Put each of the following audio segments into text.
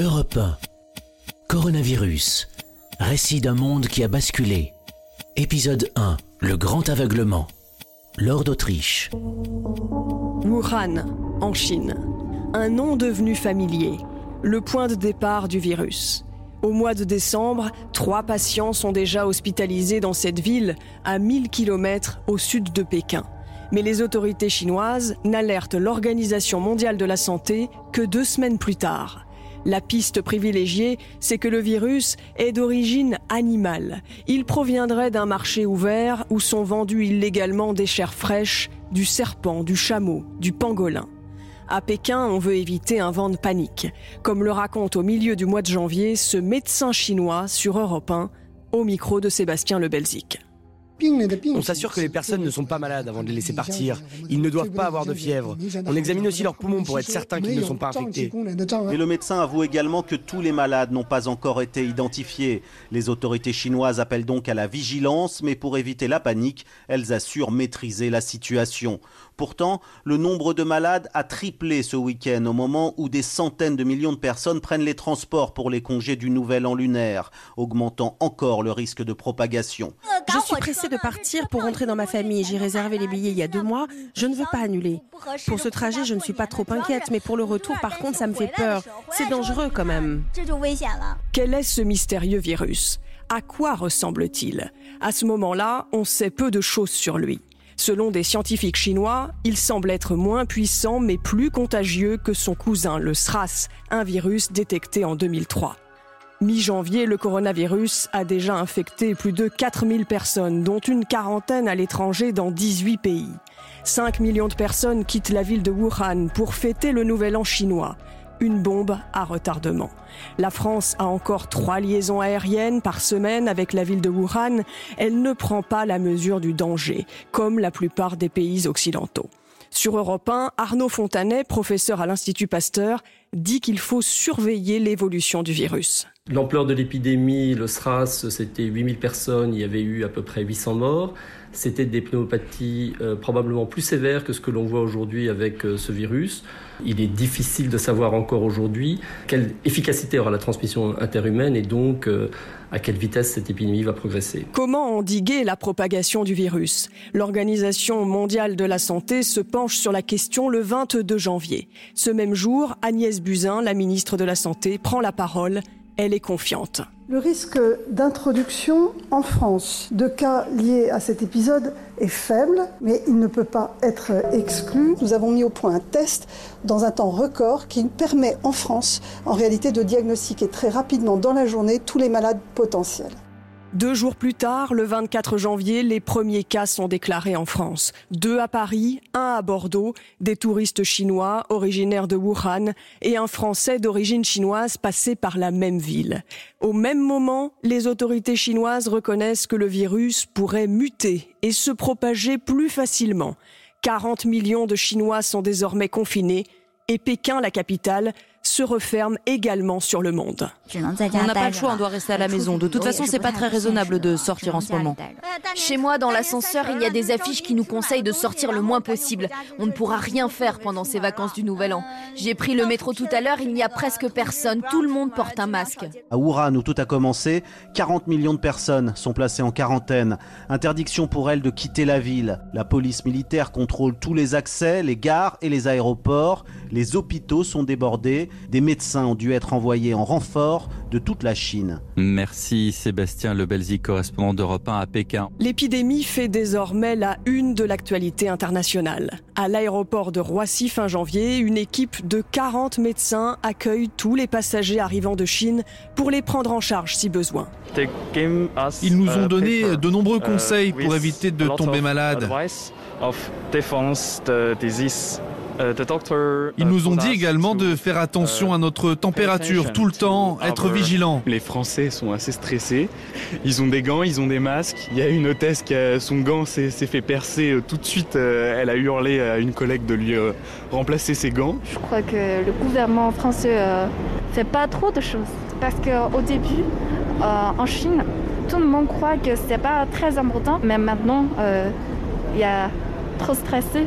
Europe 1. Coronavirus. Récit d'un monde qui a basculé. Épisode 1. Le grand aveuglement. Lord d'Autriche. Wuhan, en Chine. Un nom devenu familier. Le point de départ du virus. Au mois de décembre, trois patients sont déjà hospitalisés dans cette ville, à 1000 km au sud de Pékin. Mais les autorités chinoises n'alertent l'Organisation mondiale de la santé que deux semaines plus tard. La piste privilégiée, c'est que le virus est d'origine animale. Il proviendrait d'un marché ouvert où sont vendus illégalement des chairs fraîches, du serpent, du chameau, du pangolin. À Pékin, on veut éviter un vent de panique, comme le raconte au milieu du mois de janvier ce médecin chinois sur Europe 1 au micro de Sébastien Le Belzic. On s'assure que les personnes ne sont pas malades avant de les laisser partir. Ils ne doivent pas avoir de fièvre. On examine aussi leurs poumons pour être certain qu'ils ne sont pas infectés. Mais le médecin avoue également que tous les malades n'ont pas encore été identifiés. Les autorités chinoises appellent donc à la vigilance, mais pour éviter la panique, elles assurent maîtriser la situation. Pourtant, le nombre de malades a triplé ce week-end au moment où des centaines de millions de personnes prennent les transports pour les congés du Nouvel An lunaire, augmentant encore le risque de propagation. Je suis pressée de partir pour rentrer dans ma famille. J'ai réservé les billets il y a deux mois. Je ne veux pas annuler. Pour ce trajet, je ne suis pas trop inquiète, mais pour le retour, par contre, ça me fait peur. C'est dangereux quand même. Quel est ce mystérieux virus? À quoi ressemble-t-il? À ce moment-là, on sait peu de choses sur lui. Selon des scientifiques chinois, il semble être moins puissant mais plus contagieux que son cousin, le SRAS, un virus détecté en 2003. Mi-janvier, le coronavirus a déjà infecté plus de 4000 personnes, dont une quarantaine à l'étranger dans 18 pays. 5 millions de personnes quittent la ville de Wuhan pour fêter le nouvel an chinois une bombe à retardement. La France a encore trois liaisons aériennes par semaine avec la ville de Wuhan. Elle ne prend pas la mesure du danger, comme la plupart des pays occidentaux. Sur Europe 1, Arnaud Fontanet, professeur à l'Institut Pasteur, dit qu'il faut surveiller l'évolution du virus. L'ampleur de l'épidémie, le SRAS, c'était 8000 personnes, il y avait eu à peu près 800 morts. C'était des pneumopathies euh, probablement plus sévères que ce que l'on voit aujourd'hui avec euh, ce virus. Il est difficile de savoir encore aujourd'hui quelle efficacité aura la transmission interhumaine et donc euh, à quelle vitesse cette épidémie va progresser. Comment endiguer la propagation du virus? L'Organisation mondiale de la santé se penche sur la question le 22 janvier. Ce même jour, Agnès Buzyn, la ministre de la Santé, prend la parole elle est confiante. Le risque d'introduction en France de cas liés à cet épisode est faible, mais il ne peut pas être exclu. Nous avons mis au point un test dans un temps record qui permet en France, en réalité, de diagnostiquer très rapidement dans la journée tous les malades potentiels. Deux jours plus tard, le 24 janvier, les premiers cas sont déclarés en France. Deux à Paris, un à Bordeaux, des touristes chinois originaires de Wuhan et un Français d'origine chinoise passé par la même ville. Au même moment, les autorités chinoises reconnaissent que le virus pourrait muter et se propager plus facilement. 40 millions de Chinois sont désormais confinés et Pékin, la capitale, se referme également sur le monde. On n'a pas le choix, on doit rester à la maison. De toute façon, c'est pas très raisonnable de sortir en ce moment. Chez moi, dans l'ascenseur, il y a des affiches qui nous conseillent de sortir le moins possible. On ne pourra rien faire pendant ces vacances du Nouvel An. J'ai pris le métro tout à l'heure, il n'y a presque personne. Tout le monde porte un masque. À Wuhan, où tout a commencé, 40 millions de personnes sont placées en quarantaine. Interdiction pour elles de quitter la ville. La police militaire contrôle tous les accès, les gares et les aéroports. Les hôpitaux sont débordés. Des médecins ont dû être envoyés en renfort de toute la Chine. Merci Sébastien Lebelzi, correspondant d'Europe 1 à Pékin. L'épidémie fait désormais la une de l'actualité internationale. À l'aéroport de Roissy fin janvier, une équipe de 40 médecins accueille tous les passagers arrivant de Chine pour les prendre en charge si besoin. Ils nous ont donné de nombreux conseils pour éviter de tomber malade. Euh, Ils nous ont dit également de faire attention à notre température tout le temps, être vigilant. Les Français sont assez stressés. Ils ont des gants, ils ont des masques. Il y a une hôtesse qui a son gant s'est fait percer euh, tout de suite. Euh, elle a hurlé à une collègue de lui remplacer ses gants. Je crois que le gouvernement français fait pas trop de choses parce qu'au début, en Chine, tout le monde croit que c'est pas très important, mais maintenant, il y a trop stressé.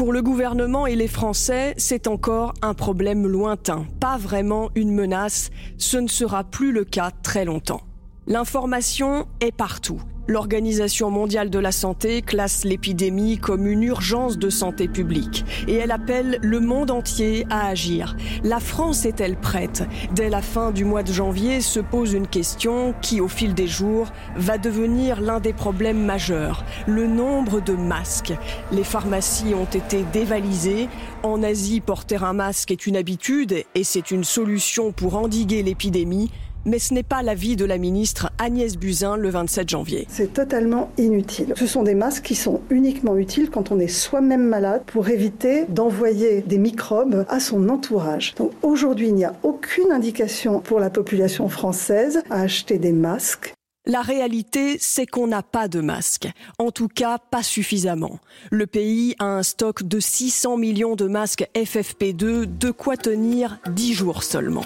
Pour le gouvernement et les Français, c'est encore un problème lointain, pas vraiment une menace. Ce ne sera plus le cas très longtemps. L'information est partout. L'Organisation mondiale de la santé classe l'épidémie comme une urgence de santé publique et elle appelle le monde entier à agir. La France est-elle prête? Dès la fin du mois de janvier se pose une question qui, au fil des jours, va devenir l'un des problèmes majeurs, le nombre de masques. Les pharmacies ont été dévalisées. En Asie, porter un masque est une habitude et c'est une solution pour endiguer l'épidémie. Mais ce n'est pas l'avis de la ministre Agnès Buzyn le 27 janvier. C'est totalement inutile. Ce sont des masques qui sont uniquement utiles quand on est soi-même malade pour éviter d'envoyer des microbes à son entourage. Donc aujourd'hui, il n'y a aucune indication pour la population française à acheter des masques. La réalité, c'est qu'on n'a pas de masques. En tout cas, pas suffisamment. Le pays a un stock de 600 millions de masques FFP2, de quoi tenir 10 jours seulement.